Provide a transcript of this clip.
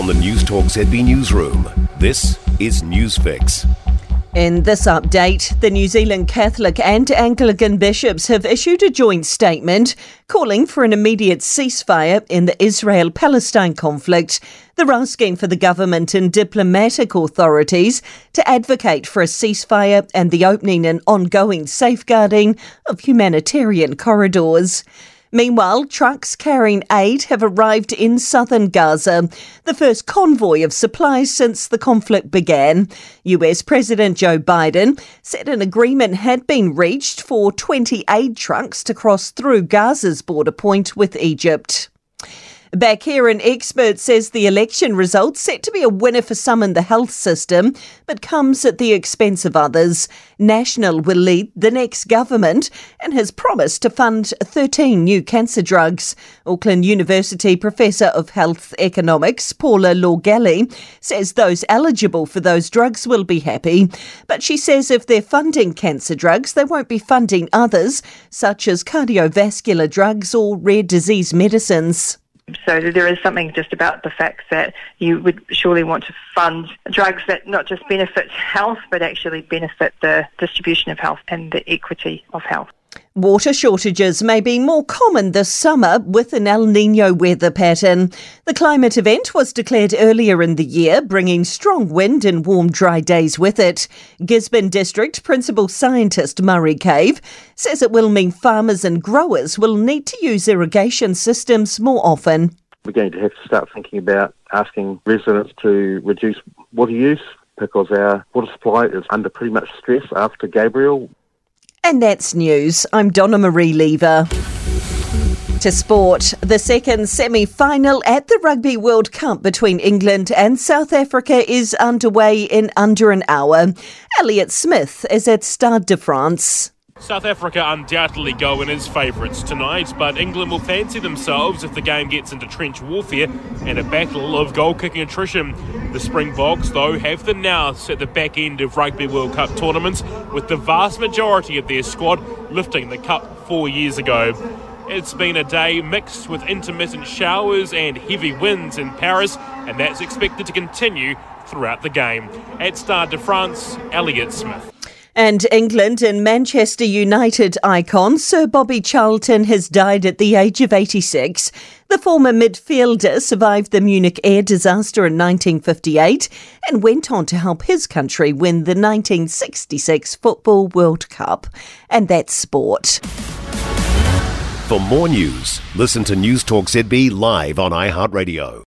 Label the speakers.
Speaker 1: From the News Talk ZB Newsroom, this is Newsfix.
Speaker 2: In this update, the New Zealand Catholic and Anglican bishops have issued a joint statement calling for an immediate ceasefire in the Israel Palestine conflict. They're asking for the government and diplomatic authorities to advocate for a ceasefire and the opening and ongoing safeguarding of humanitarian corridors. Meanwhile, trucks carrying aid have arrived in southern Gaza, the first convoy of supplies since the conflict began. US President Joe Biden said an agreement had been reached for 20 aid trucks to cross through Gaza's border point with Egypt. Back here, an expert says the election result set to be a winner for some in the health system, but comes at the expense of others. National will lead the next government and has promised to fund 13 new cancer drugs. Auckland University Professor of Health Economics, Paula Lorgelly, says those eligible for those drugs will be happy. But she says if they're funding cancer drugs, they won't be funding others, such as cardiovascular drugs or rare disease medicines.
Speaker 3: So there is something just about the fact that you would surely want to fund drugs that not just benefit health, but actually benefit the distribution of health and the equity of health.
Speaker 2: Water shortages may be more common this summer with an El Nino weather pattern. The climate event was declared earlier in the year, bringing strong wind and warm, dry days with it. Gisborne District Principal Scientist Murray Cave says it will mean farmers and growers will need to use irrigation systems more often.
Speaker 4: We're going to have to start thinking about asking residents to reduce water use because our water supply is under pretty much stress after Gabrielle.
Speaker 2: And that's news. I'm Donna Marie Lever. To sport, the second semi final at the Rugby World Cup between England and South Africa is underway in under an hour. Elliott Smith is at Stade de France.
Speaker 5: South Africa undoubtedly go in as favourites tonight, but England will fancy themselves if the game gets into trench warfare and a battle of goal kicking attrition. The Springboks, though, have the nous at the back end of Rugby World Cup tournaments, with the vast majority of their squad lifting the cup four years ago. It's been a day mixed with intermittent showers and heavy winds in Paris, and that's expected to continue throughout the game. At Stade de France, Elliott Smith.
Speaker 2: And England and Manchester United icon Sir Bobby Charlton has died at the age of 86. The former midfielder survived the Munich air disaster in 1958 and went on to help his country win the 1966 Football World Cup. And that's sport.
Speaker 1: For more news, listen to News Talk ZB live on iHeartRadio.